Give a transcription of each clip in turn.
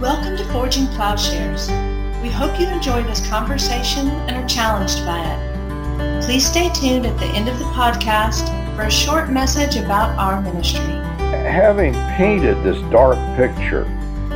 Welcome to Forging Plowshares. We hope you enjoy this conversation and are challenged by it. Please stay tuned at the end of the podcast for a short message about our ministry. Having painted this dark picture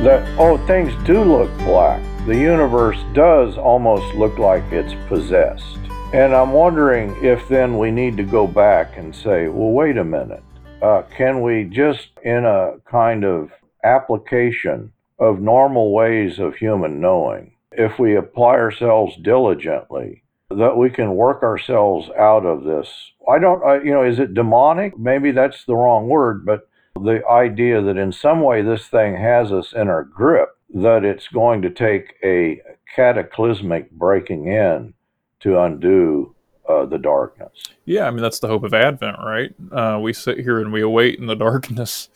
that, oh, things do look black, the universe does almost look like it's possessed. And I'm wondering if then we need to go back and say, well, wait a minute. Uh, can we just, in a kind of application of normal ways of human knowing, if we apply ourselves diligently, that we can work ourselves out of this? I don't, uh, you know, is it demonic? Maybe that's the wrong word, but the idea that in some way this thing has us in our grip, that it's going to take a cataclysmic breaking in to undo uh, the darkness. Yeah, I mean that's the hope of Advent, right? Uh, we sit here and we await in the darkness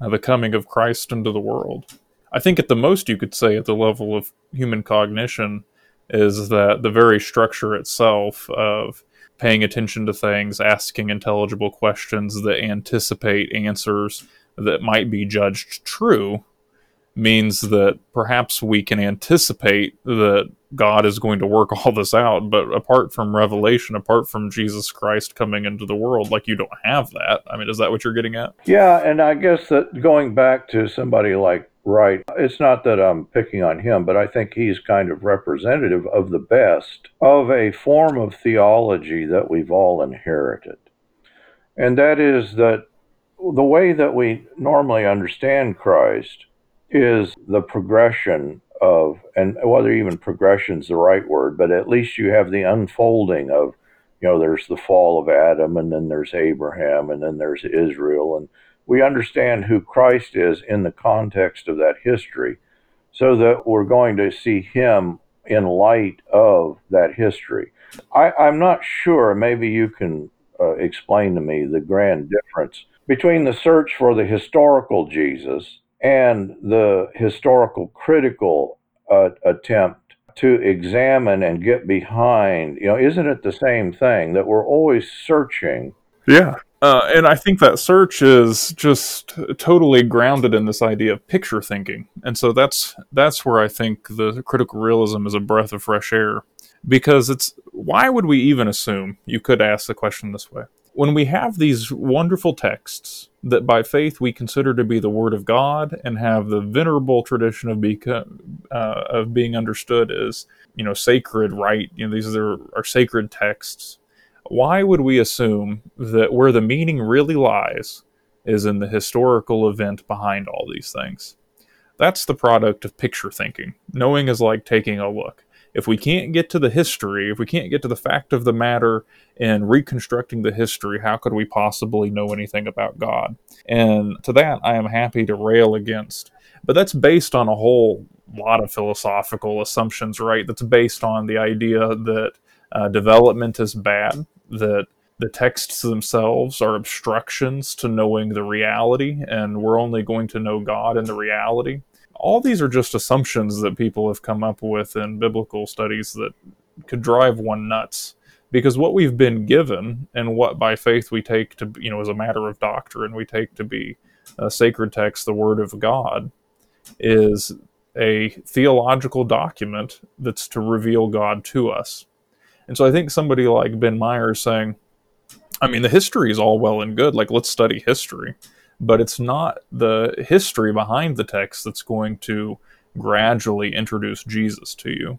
uh, the coming of Christ into the world. I think at the most you could say at the level of human cognition is that the very structure itself of paying attention to things, asking intelligible questions that anticipate answers that might be judged true means that perhaps we can anticipate that God is going to work all this out. But apart from revelation, apart from Jesus Christ coming into the world, like you don't have that. I mean, is that what you're getting at? Yeah, and I guess that going back to somebody like Wright, it's not that I'm picking on him, but I think he's kind of representative of the best of a form of theology that we've all inherited. And that is that the way that we normally understand Christ is the progression of, and whether even progression is the right word, but at least you have the unfolding of, you know, there's the fall of Adam, and then there's Abraham, and then there's Israel, and we understand who Christ is in the context of that history, so that we're going to see him in light of that history. I, am not sure, maybe you can uh, explain to me the grand difference between the search for the historical Jesus and the historical critical uh, attempt to examine and get behind, you know, isn't it the same thing that we're always searching? Yeah. Uh, and I think that search is just totally grounded in this idea of picture thinking, and so that's that's where I think the critical realism is a breath of fresh air, because it's why would we even assume? You could ask the question this way: when we have these wonderful texts that by faith we consider to be the Word of God and have the venerable tradition of, uh, of being understood as, you know, sacred, right? You know, these are, are sacred texts. Why would we assume that where the meaning really lies is in the historical event behind all these things? That's the product of picture thinking. Knowing is like taking a look if we can't get to the history, if we can't get to the fact of the matter and reconstructing the history, how could we possibly know anything about God? And to that, I am happy to rail against. But that's based on a whole lot of philosophical assumptions, right? That's based on the idea that uh, development is bad, that the texts themselves are obstructions to knowing the reality, and we're only going to know God in the reality all these are just assumptions that people have come up with in biblical studies that could drive one nuts. Because what we've been given and what by faith we take to you know as a matter of doctrine we take to be a sacred text the word of god is a theological document that's to reveal god to us. And so i think somebody like ben myers saying i mean the history is all well and good. Like let's study history but it's not the history behind the text that's going to gradually introduce Jesus to you.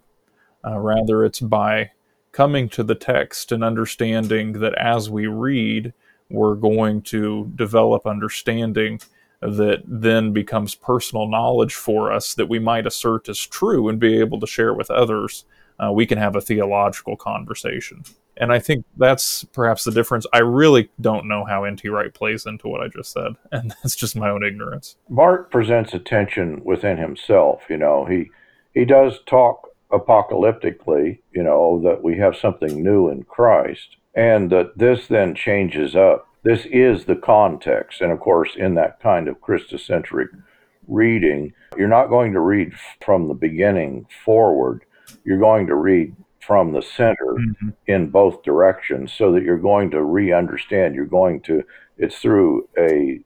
Uh, rather, it's by coming to the text and understanding that as we read, we're going to develop understanding that then becomes personal knowledge for us that we might assert as true and be able to share with others. Uh, we can have a theological conversation. And I think that's perhaps the difference. I really don't know how N.T. Wright plays into what I just said, and that's just my own ignorance. Mark presents a tension within himself. You know, he he does talk apocalyptically. You know that we have something new in Christ, and that this then changes up. This is the context, and of course, in that kind of Christocentric reading, you're not going to read from the beginning forward. You're going to read from the center mm-hmm. in both directions so that you're going to re-understand you're going to it's through a,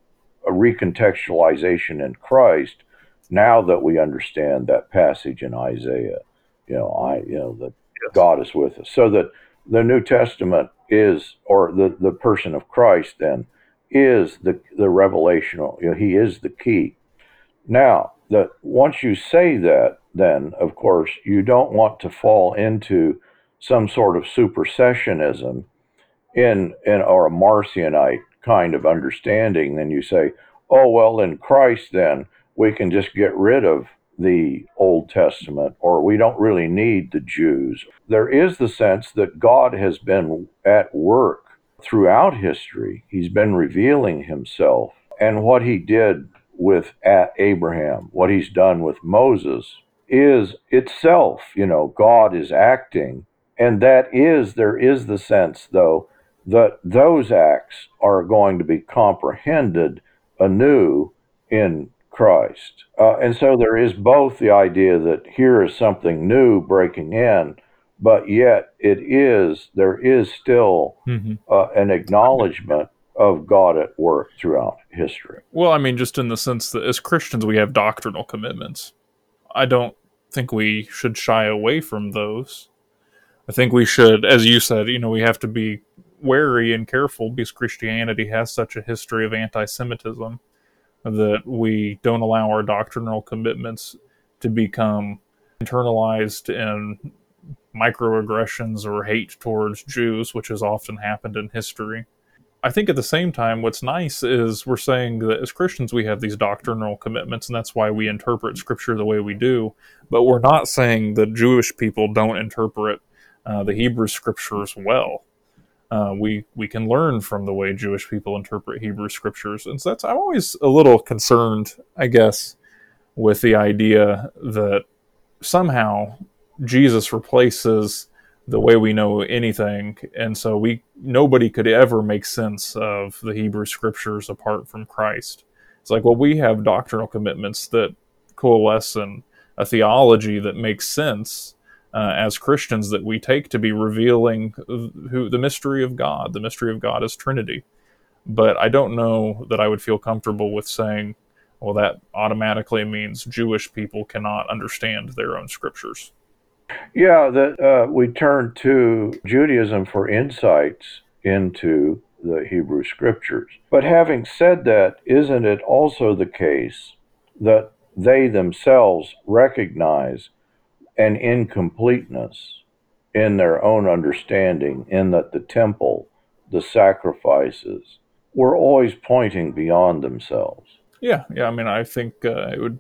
a recontextualization in christ now that we understand that passage in Isaiah, you know, I, you know, that yes. God is with us. So that the New Testament is, or the, the person of Christ then is the, the revelational, you know, he is the key. Now, that once you say that, then of course you don't want to fall into some sort of supersessionism in, in or a Marcionite kind of understanding, then you say, oh well in Christ then we can just get rid of the Old Testament, or we don't really need the Jews. There is the sense that God has been at work throughout history. He's been revealing himself. And what he did with Abraham, what he's done with Moses, is itself, you know, God is acting. And that is, there is the sense, though, that those acts are going to be comprehended anew in Christ. Uh, and so there is both the idea that here is something new breaking in, but yet it is, there is still mm-hmm. uh, an acknowledgement of God at work throughout history. Well, I mean, just in the sense that as Christians, we have doctrinal commitments. I don't think we should shy away from those. I think we should, as you said, you know, we have to be wary and careful because Christianity has such a history of anti Semitism that we don't allow our doctrinal commitments to become internalized in microaggressions or hate towards Jews, which has often happened in history. I think at the same time, what's nice is we're saying that as Christians we have these doctrinal commitments, and that's why we interpret Scripture the way we do. But we're not saying that Jewish people don't interpret uh, the Hebrew Scriptures well uh, we we can learn from the way Jewish people interpret Hebrew scriptures, and so that's I'm always a little concerned, I guess, with the idea that somehow Jesus replaces the way we know anything, and so we nobody could ever make sense of the Hebrew scriptures apart from Christ. It's like, well, we have doctrinal commitments that coalesce in a theology that makes sense uh, as Christians that we take to be revealing who the mystery of God. The mystery of God is Trinity. But I don't know that I would feel comfortable with saying, well, that automatically means Jewish people cannot understand their own scriptures. Yeah, that uh, we turn to Judaism for insights into the Hebrew scriptures. But having said that, isn't it also the case that they themselves recognize an incompleteness in their own understanding, in that the temple, the sacrifices, were always pointing beyond themselves. Yeah, yeah. I mean, I think uh, it would.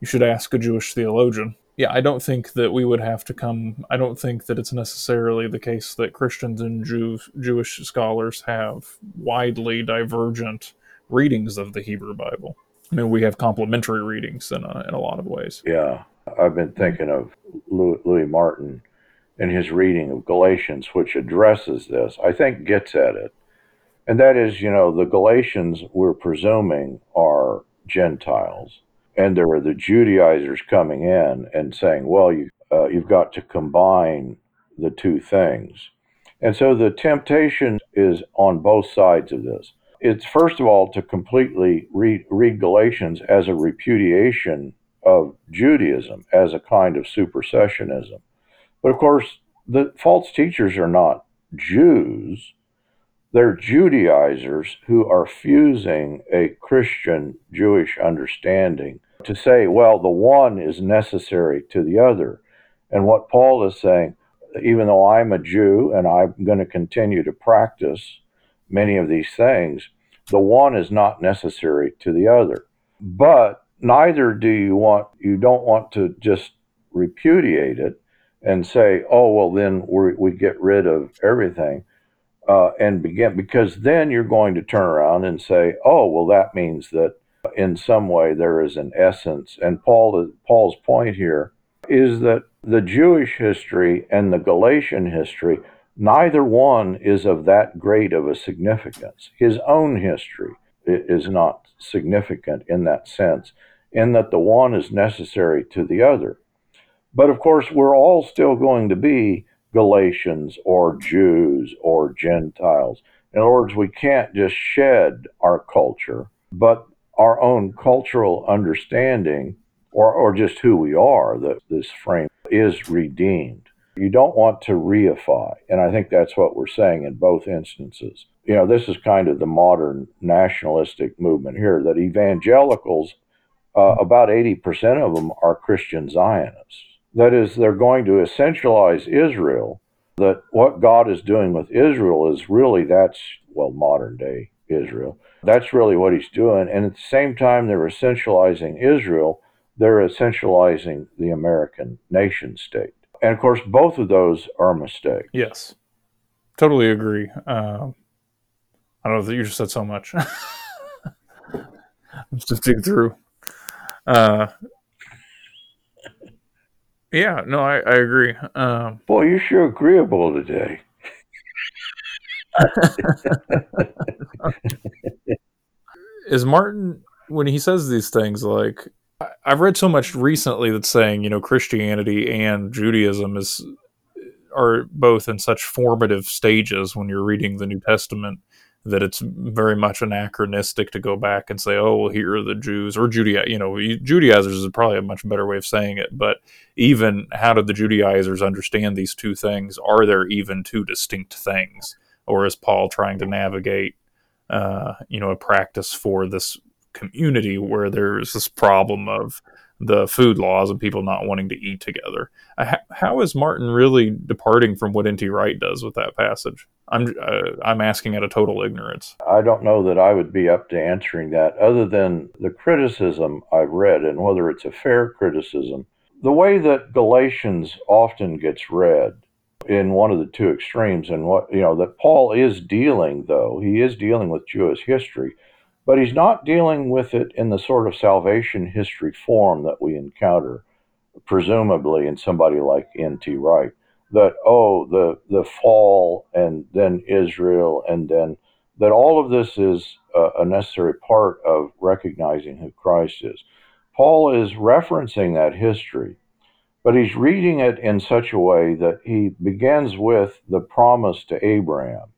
You should ask a Jewish theologian. Yeah, I don't think that we would have to come. I don't think that it's necessarily the case that Christians and Jew, Jewish scholars have widely divergent readings of the Hebrew Bible. I mean, we have complementary readings in a, in a lot of ways. Yeah, I've been thinking of Louis Martyn in his reading of Galatians, which addresses this, I think gets at it. And that is, you know, the Galatians we're presuming are Gentiles. And there are the Judaizers coming in and saying, well, you, uh, you've got to combine the two things. And so the temptation is on both sides of this. It's first of all to completely read, read Galatians as a repudiation of Judaism as a kind of supersessionism. But of course, the false teachers are not Jews. They're Judaizers who are fusing a Christian Jewish understanding to say, well, the one is necessary to the other. And what Paul is saying, even though I'm a Jew and I'm going to continue to practice many of these things, the one is not necessary to the other. But neither do you want you don't want to just repudiate it and say oh well then we we get rid of everything uh, and begin because then you're going to turn around and say oh well that means that in some way there is an essence and paul paul's point here is that the jewish history and the galatian history neither one is of that great of a significance his own history is not significant in that sense in that the one is necessary to the other. But of course, we're all still going to be Galatians or Jews or Gentiles. In other words, we can't just shed our culture, but our own cultural understanding or, or just who we are, that this frame is redeemed. You don't want to reify. And I think that's what we're saying in both instances. You know, this is kind of the modern nationalistic movement here that evangelicals, uh, about 80% of them are Christian Zionists. That is, they're going to essentialize Israel, that what God is doing with Israel is really that's, well, modern day Israel. That's really what he's doing. And at the same time, they're essentializing Israel, they're essentializing the American nation state. And of course, both of those are a mistake. Yes, totally agree. Uh, I don't know that you just said so much. I'm just dig through. Uh, yeah, no, I, I agree. Um, Boy, you're sure agreeable today. is Martyn when he says these things like I've read so much recently that's saying you know Christianity and Judaism is are both in such formative stages when you're reading the New Testament that it's very much anachronistic to go back and say, oh, well, here are the Jews or Judea. You know, Judaizers is probably a much better way of saying it. But even how did the Judaizers understand these two things? Are there even two distinct things, or is Paul trying to navigate, uh, you know, a practice for this community where there's this problem of the food laws and people not wanting to eat together. Uh, how is Martyn really departing from what N.T. Wright does with that passage? I'm uh, I'm asking out of total ignorance. I don't know that I would be up to answering that, other than the criticism I've read and whether it's a fair criticism. The way that Galatians often gets read in one of the two extremes, and what you know that Paul is dealing, though he is dealing with Jewish history but he's not dealing with it in the sort of salvation history form that we encounter, presumably in somebody like N.T. Wright. That, oh, the, the fall and then Israel, and then that all of this is a, a necessary part of recognizing who Christ is. Paul is referencing that history, but he's reading it in such a way that he begins with the promise to Abraham.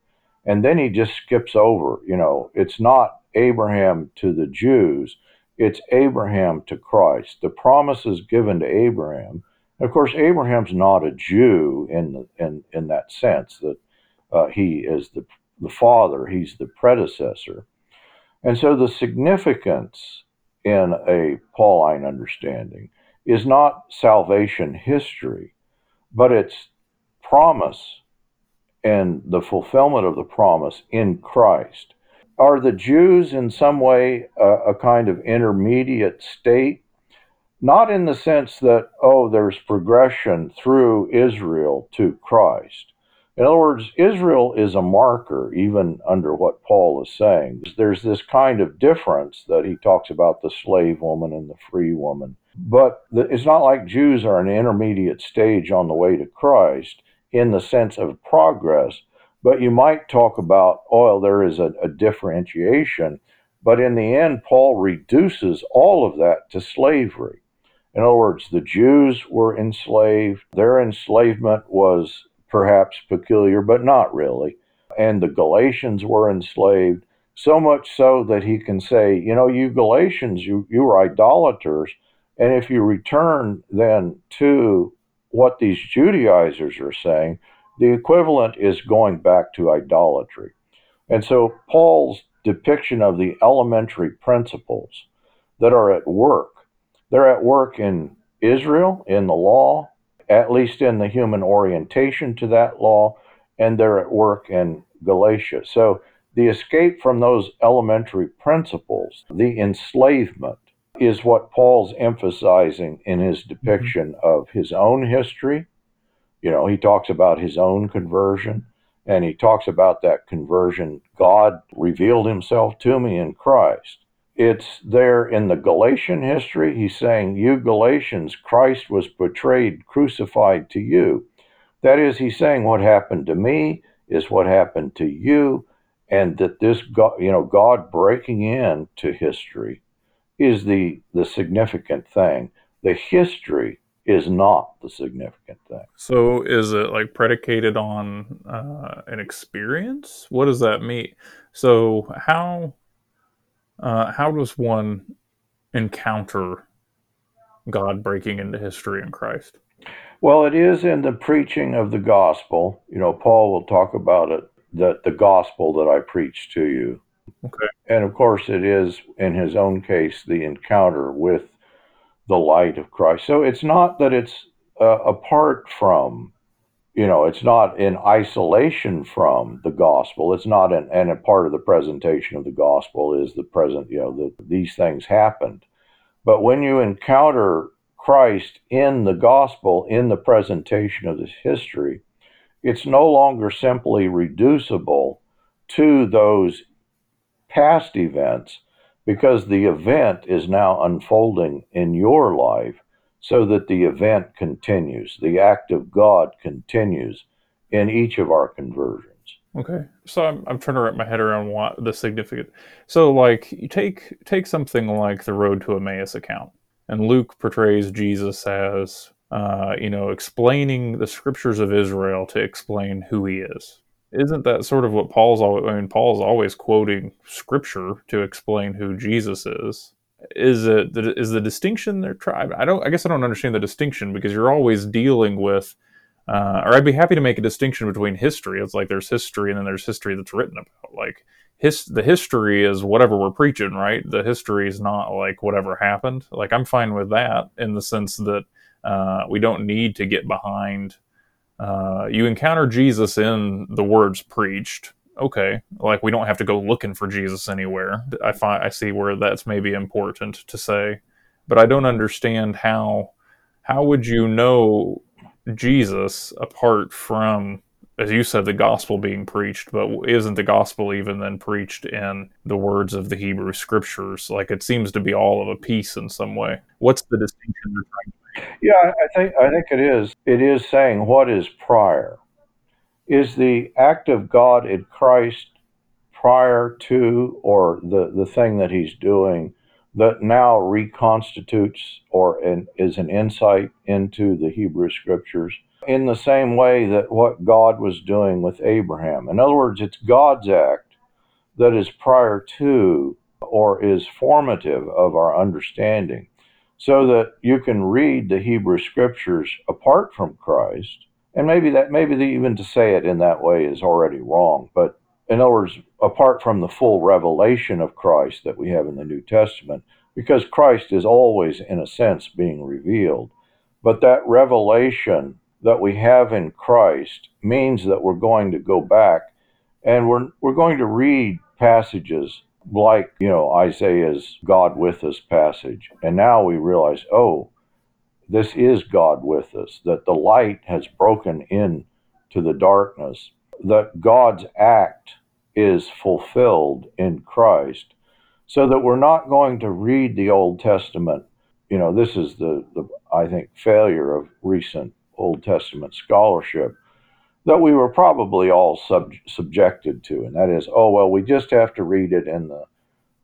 And then he just skips over, you know, it's not Abraham to the Jews, it's Abraham to Christ. The promise is given to Abraham. Of course, Abraham's not a Jew in in in that sense that uh, he is the the father. He's the predecessor, and so the significance in a Pauline understanding is not salvation history, but it's promise and the fulfillment of the promise in Christ are the Jews in some way a, a, kind of intermediate state? Not in the sense that, oh, there's progression through Israel to Christ. In other words, Israel is a marker, even under what Paul is saying. There's this kind of difference that he talks about the slave woman and the free woman. But it's not like Jews are an intermediate stage on the way to Christ in the sense of progress but you might talk about, oil. there is a, a differentiation. But in the end, Paul reduces all of that to slavery. In other words, the Jews were enslaved. Their enslavement was perhaps peculiar, but not really. And the Galatians were enslaved, so much so that he can say, you know, you Galatians, you, you were idolaters. And if you return then to what these Judaizers are saying, the equivalent is going back to idolatry. And so Paul's depiction of the elementary principles that are at work, they're at work in Israel, in the law, at least in the human orientation to that law, and they're at work in Galatia. So the escape from those elementary principles, the enslavement, is what Paul's emphasizing in his depiction mm-hmm. of his own history you know, he talks about his own conversion and he talks about that conversion. God revealed himself to me in Christ. It's there in the Galatian history. He's saying, You Galatians, Christ was portrayed crucified to you. That is, he's saying what happened to me is what happened to you, and that this God, you know, God breaking into history is the the significant thing. The history is not the significant thing. So is it like predicated on uh, an experience? What does that mean? So how uh, how does one encounter God breaking into history in Christ? Well, it is in the preaching of the gospel. You know, Paul will talk about it that the gospel that I preach to you. Okay. And of course, it is in his own case the encounter with the light of Christ. So it's not that it's uh, apart from, you know, it's not in isolation from the gospel. It's not an, and a part of the presentation of the gospel is the present, you know, that these things happened. But when you encounter Christ in the gospel, in the presentation of this history, it's no longer simply reducible to those past events because the event is now unfolding in your life so that the event continues. The act of God continues in each of our conversions. Okay, so I'm, I'm trying to wrap my head around what the significant. So, like, you take take something like the Road to Emmaus account, and Luke portrays Jesus as, uh, you know, explaining the scriptures of Israel to explain who he is. Isn't that sort of what Paul's always? I mean, Paul's always quoting scripture to explain who Jesus is. Is it is the distinction they're trying? I don't. I guess I don't understand the distinction because you're always dealing with uh, or I'd be happy to make a distinction between history. It's like there's history and then there's history that's written about. Like his the history is whatever we're preaching, right? The history is not like whatever happened. Like I'm fine with that in the sense that uh, we don't need to get behind. Uh, you encounter Jesus in the words preached. Okay, like we don't have to go looking for Jesus anywhere. I find I see where that's maybe important to say, but I don't understand how how would you know Jesus apart from, as you said, the gospel being preached, but isn't the gospel even then preached in the words of the Hebrew scriptures? Like it seems to be all of a piece in some way. What's the distinction you're trying to? Yeah, I think I think it is. It is saying what is prior. Is the act of God in Christ prior to or the, the thing that he's doing that now reconstitutes or an, is an insight into the Hebrew scriptures in the same way that what God was doing with Abraham. In other words, it's God's act that is prior to or is formative of our understanding so that you can read the Hebrew scriptures apart from Christ. And maybe that maybe even to say it in that way is already wrong, but in other words, apart from the full revelation of Christ that we have in the New Testament, because Christ is always, in a sense, being revealed. But that revelation that we have in Christ means that we're going to go back and we're, we're going to read passages like, you know, Isaiah's God with us passage. And now we realize, oh, this is God with us, that the light has broken in to the darkness that God's act is fulfilled in Christ, so that we're not going to read the Old Testament. You know, this is the, the I think, failure of recent Old Testament scholarship that we were probably all sub- subjected to, and that is, oh, well, we just have to read it in the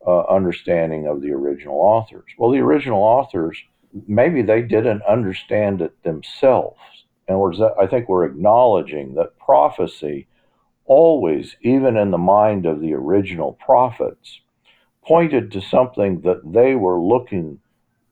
uh, understanding of the original authors. Well, the original authors, maybe they didn't understand it themselves. In other words, I think we're acknowledging that prophecy always, even in the mind of the original prophets, pointed to something that they were looking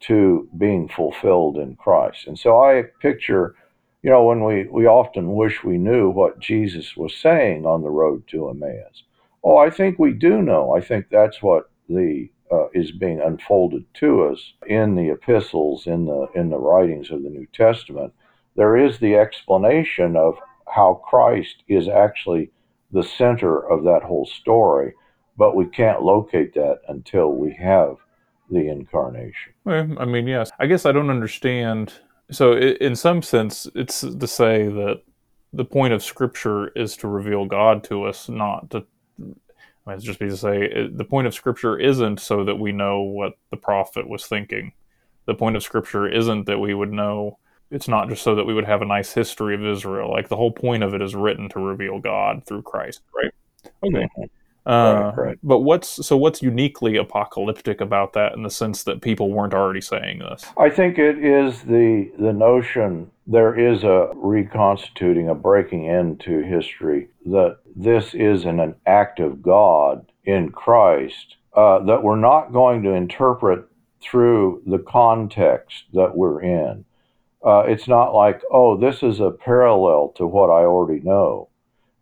to being fulfilled in Christ. And so I picture, you know, when we, we often wish we knew what Jesus was saying on the road to Emmaus. Oh, I think we do know. I think that's what the uh, is being unfolded to us in the epistles, in the in the writings of the New Testament there is the explanation of how Christ is actually the center of that whole story, but we can't locate that until we have the incarnation. Well, I mean, yes. I guess I don't understand. So, in some sense, it's to say that the point of Scripture is to reveal God to us, not to. I mean, it's just be to say the point of Scripture isn't so that we know what the prophet was thinking. The point of Scripture isn't that we would know it's not just so that we would have a nice history of Israel. Like the whole point of it is written to reveal God through Christ, right? Okay. Mm-hmm. Uh, right, right. But what's so what's uniquely apocalyptic about that in the sense that people weren't already saying this? I think it is the the notion there is a reconstituting, a breaking into history that this is an, an act of God in Christ uh, that we're not going to interpret through the context that we're in. Uh, it's not like, oh, this is a parallel to what I already know.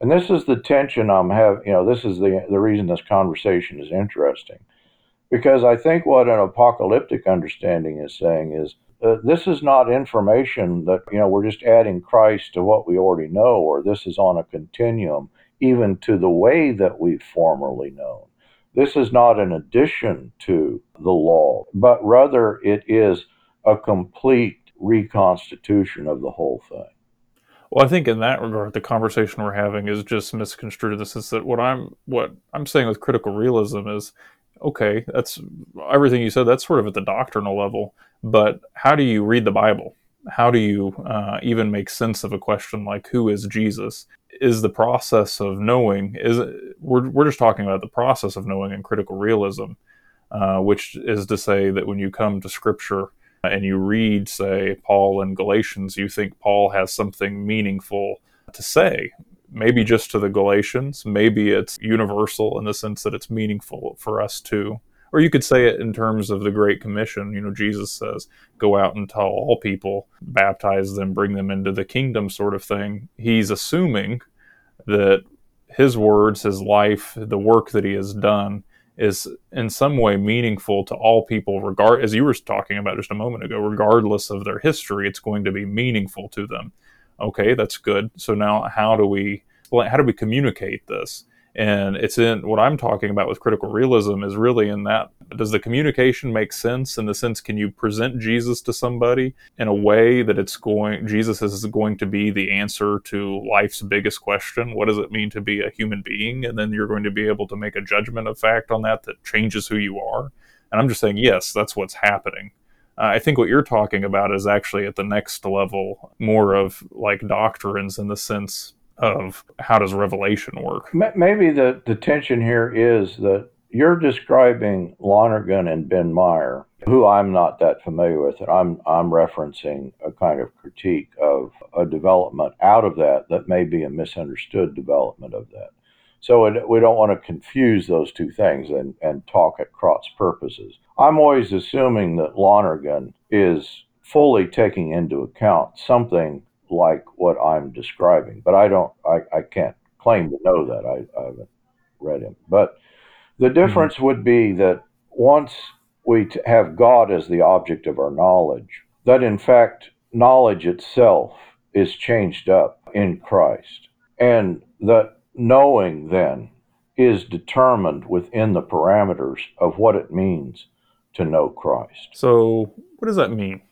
And this is the tension I'm having. You know, this is the the reason this conversation is interesting, because I think what an apocalyptic understanding is saying is uh, this is not information that you know we're just adding Christ to what we already know, or this is on a continuum even to the way that we've formerly known. This is not an addition to the law, but rather it is a complete reconstitution of the whole thing. Well, I think in that regard, the conversation we're having is just misconstrued in the sense that what I'm what I'm saying with critical realism is okay, that's everything you said. That's sort of at the doctrinal level, but how do you read the Bible? How do you uh, even make sense of a question like who is Jesus? Is the process of knowing is we're we're just talking about the process of knowing in critical realism, uh, which is to say that when you come to Scripture Uh, and you read, say, Paul in Galatians, you think Paul has something meaningful to say. Maybe just to the Galatians, maybe it's universal in the sense that it's meaningful for us too. Or you could say it in terms of the Great Commission. You know, Jesus says, go out and tell all people, baptize them, bring them into the kingdom, sort of thing. He's assuming that his words, his life, the work that he has done is in some way meaningful to all people regard as you were talking about just a moment ago regardless of their history it's going to be meaningful to them. Okay that's good. So now how do we how do we communicate this and it's in what I'm talking about with critical realism is really in that does the communication make sense in the sense can you present Jesus to somebody in a way that it's going Jesus is going to be the answer to life's biggest question? What does it mean to be a human being? And then you're going to be able to make a judgment of fact on that that changes who you are. And I'm just saying yes that's what's happening. Uh, I think what you're talking about is actually at the next level, more of like doctrines in the sense of how does revelation work. Maybe the, the tension here is that you're describing Lonergan and Ben Meyer, who I'm not that familiar with, and I'm I'm referencing a kind of critique of a development out of that that may be a misunderstood development of that. So it, we don't want to confuse those two things and, and talk at cross purposes. I'm always assuming that Lonergan is fully taking into account something like what I'm describing. But I don't, I, I can't claim to know that. I, I haven't read him. But the mm-hmm. difference mm-hmm. would be that once we t- have God as the object of our knowledge, that in fact, knowledge itself is changed up in Christ. And that knowing then is determined within the parameters of what it means to know Christ. So, what does that mean?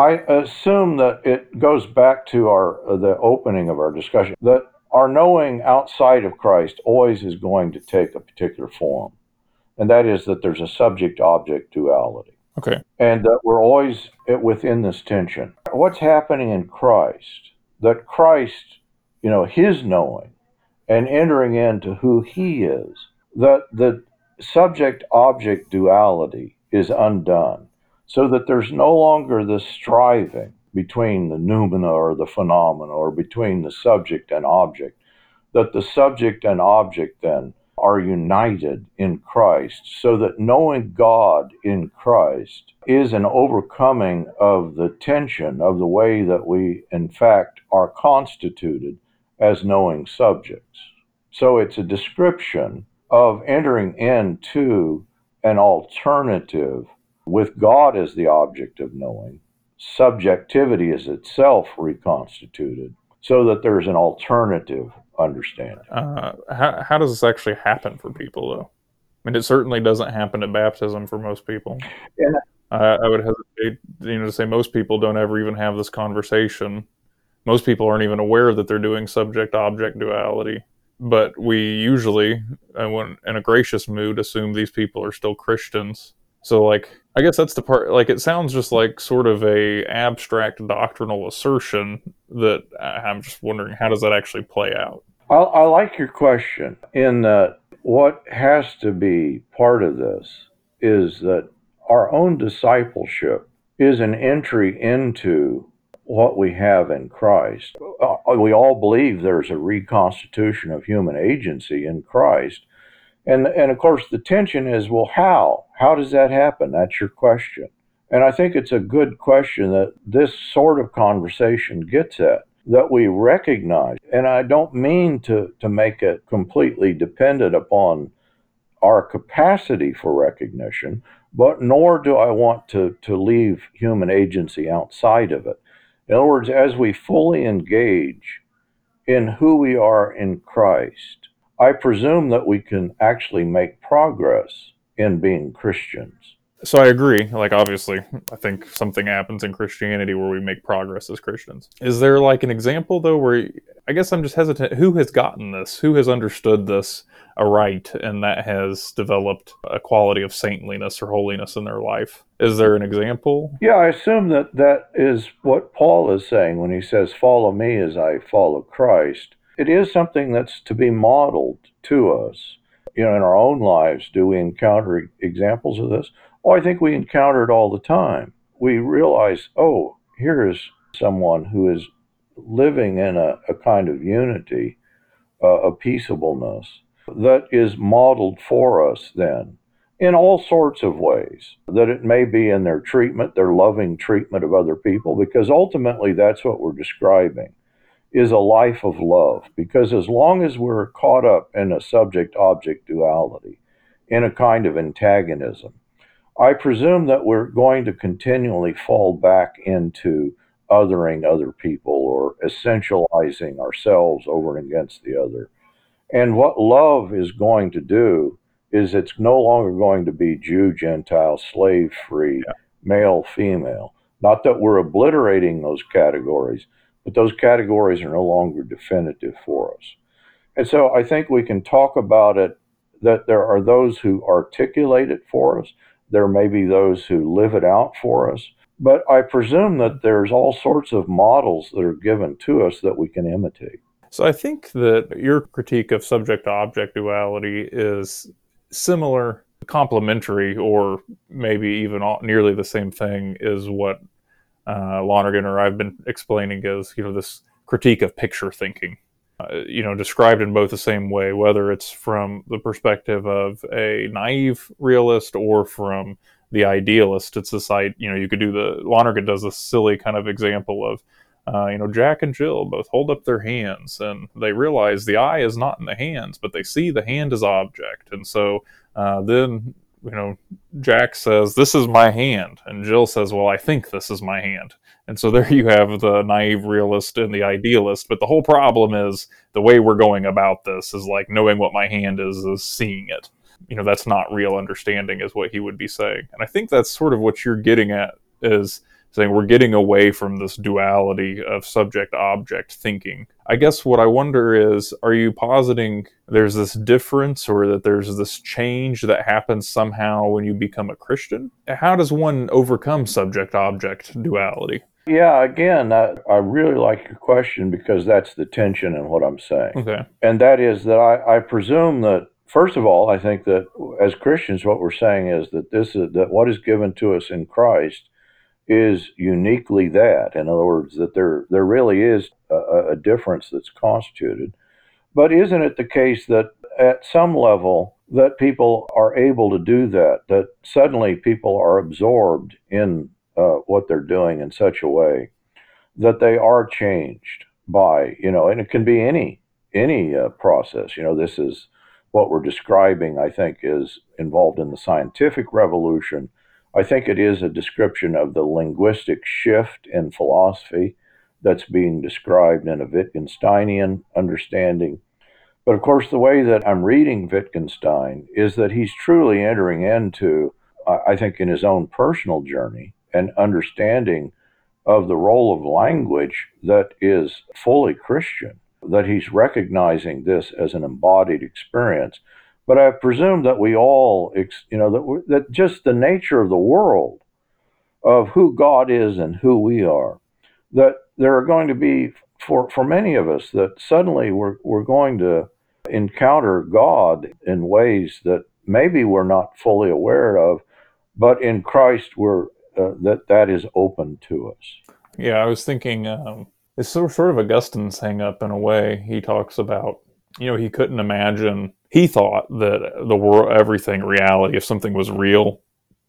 I assume that it goes back to our uh, the opening of our discussion that our knowing outside of Christ always is going to take a particular form, and that is that there's a subject-object duality. Okay. And that we're always within this tension. What's happening in Christ? That Christ, you know, His knowing and entering into who He is, that the subject-object duality is undone so that there's no longer this striving between the noumena or the phenomena or between the subject and object, that the subject and object then are united in Christ, so that knowing God in Christ is an overcoming of the tension of the way that we, in fact, are constituted as knowing subjects. So it's a description of entering into an alternative with God as the object of knowing, subjectivity is itself reconstituted so that there's an alternative understanding. Uh, how, how does this actually happen for people, though? I mean, it certainly doesn't happen at baptism for most people. Yeah. Uh, I would hesitate, you know, to say most people don't ever even have this conversation. Most people aren't even aware that they're doing subject-object duality. But we usually, uh, in a gracious mood, assume these people are still Christians so like I guess that's the part like it sounds just like sort of a abstract doctrinal assertion that I'm just wondering how does that actually play out? I, I like your question in that what has to be part of this is that our own discipleship is an entry into what we have in Christ. Uh, we all believe there's a reconstitution of human agency in Christ, And, and of course, the tension is well, how? How does that happen? That's your question. And I think it's a good question that this sort of conversation gets at that we recognize. And I don't mean to, to make it completely dependent upon our capacity for recognition, but nor do I want to, to leave human agency outside of it. In other words, as we fully engage in who we are in Christ, I presume that we can actually make progress in being Christians. So I agree. Like, obviously, I think something happens in Christianity where we make progress as Christians. Is there like an example though where I guess I'm just hesitant. Who has gotten this? Who has understood this aright and that has developed a quality of saintliness or holiness in their life? Is there an example? Yeah, I assume that that is what Paul is saying when he says, Follow me as I follow Christ. It is something that's to be modeled to us. You know, in our own lives, do we encounter examples of this? Oh, I think we encounter it all the time. We realize, oh, here is someone who is living in a, a kind of unity, uh, a peaceableness that is modeled for us then in all sorts of ways. That it may be in their treatment, their loving treatment of other people, because ultimately that's what we're describing is a life of love. Because as long as we're caught up in a subject object duality, in a kind of antagonism, I presume that we're going to continually fall back into othering other people or essentializing ourselves over and against the other. And what love is going to do is it's no longer going to be Jew, Gentile, slave free, yeah. male, female. Not that we're obliterating those categories, but those categories are no longer definitive for us. And so I think we can talk about it that there are those who articulate it for us, there may be those who live it out for us, but I presume that there's all sorts of models that are given to us that we can imitate. So I think that your critique of subject to object duality is similar, complementary, or maybe even all, nearly the same thing is what uh, Lonergan or I've been explaining as you know this critique of picture thinking. Uh, you know, described in both the same way, whether it's from the perspective of a naive realist or from the idealist. It's this, you know, you could do the Lonergan does this silly kind of example of uh, you know, Jack and Jill both hold up their hands and they realize the eye is not in the hands, but they see the hand as object. And so uh, then, you know, Jack says, This is my hand. And Jill says, Well, I think this is my hand. And so there you have the naive realist and the idealist. But the whole problem is the way we're going about this is like knowing what my hand is, is seeing it. You know, that's not real understanding, is what he would be saying. And I think that's sort of what you're getting at is saying we're getting away from this duality of subject object thinking. I guess what I wonder is are you positing there's this difference or that there's this change that happens somehow when you become a Christian? How does one overcome subject object duality? Yeah, again, I, I, really like your question because that's the tension in what I'm saying. Okay. And that is that I, I presume that first of all, I think that as Christians, what we're saying is that this is that what is given to us in Christ is uniquely that. In other words, that there there really is a, a difference that's constituted. But isn't it the case that at some level that people are able to do that? That suddenly people are absorbed in uh, what they're doing in such a way that they are changed by you know, and it can be any any uh, process. You know, this is what we're describing. I think is involved in the scientific revolution I think it is a description of the linguistic shift in philosophy that's being described in a Wittgensteinian understanding. But of course, the way that I'm reading Wittgenstein is that he's truly entering into, I think, in his own personal journey, an understanding of the role of language that is fully Christian, that he's recognizing this as an embodied experience but I presume that we all, you know, that, that just the nature of the world, of who God is and who we are, that there are going to be, for, for many of us, that suddenly we're, we're going to encounter God in ways that maybe we're not fully aware of, but in Christ we're, uh, that that is open to us. Yeah, I was thinking um, it's sort of Augustine's hang up in a way. He talks about, you know, he couldn't imagine he thought that the world, everything, reality, if something was real,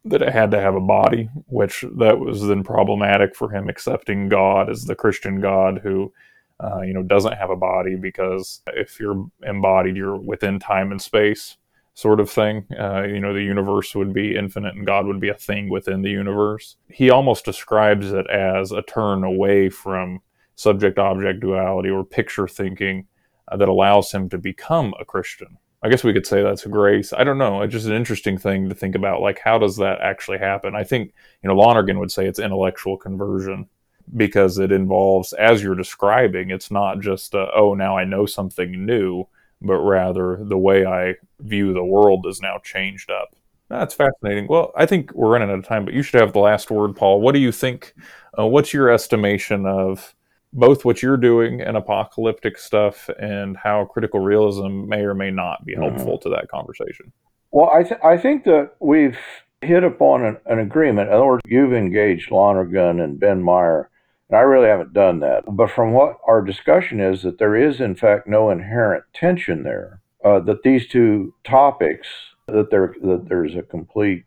that it had to have a body, which that was then problematic for him accepting God as the Christian God who, uh, you know, doesn't have a body because if you're embodied, you're within time and space, sort of thing. Uh, you know, the universe would be infinite and God would be a thing within the universe. He almost describes it as a turn away from subject object duality or picture thinking uh, that allows him to become a Christian. I guess we could say that's a grace. I don't know. It's just an interesting thing to think about. Like, how does that actually happen? I think, you know, Lonergan would say it's intellectual conversion because it involves, as you're describing, it's not just, oh, now I know something new, but rather the way I view the world is now changed up. That's fascinating. Well, I think we're running out of time, but you should have the last word, Paul. What do you think? Uh, what's your estimation of both what you're doing and apocalyptic stuff and how critical realism may or may not be helpful mm-hmm. to that conversation. Well, I, th- I think that we've hit upon an, an, agreement. In other words, you've engaged Lonergan and Ben Meyer, and I really haven't done that. But from what our discussion is, that there is, in fact, no inherent tension there. Uh, that these two topics, that there that there's a complete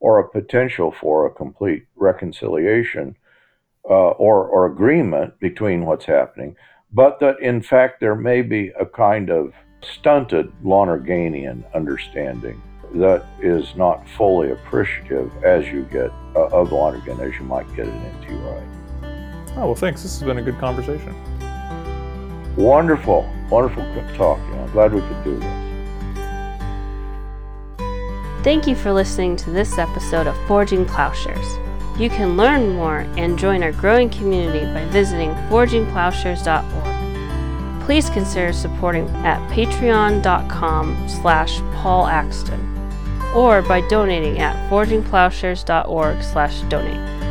or a potential for a complete reconciliation uh, or, or agreement between what's happening, but that in fact there may be a kind of stunted Lonerganian understanding that is not fully appreciative as you get uh, of Lonergan as you might get it into right. Oh, well, thanks. This has been a good conversation. Wonderful, wonderful talk. I'm glad we could do this. Thank you for listening to this episode of Forging Plowshares. You can learn more and join our growing community by visiting forgingplowshares.org. Please consider supporting at patreon.com slash Paul Axton or by donating at forgingplowshares.org slash donate.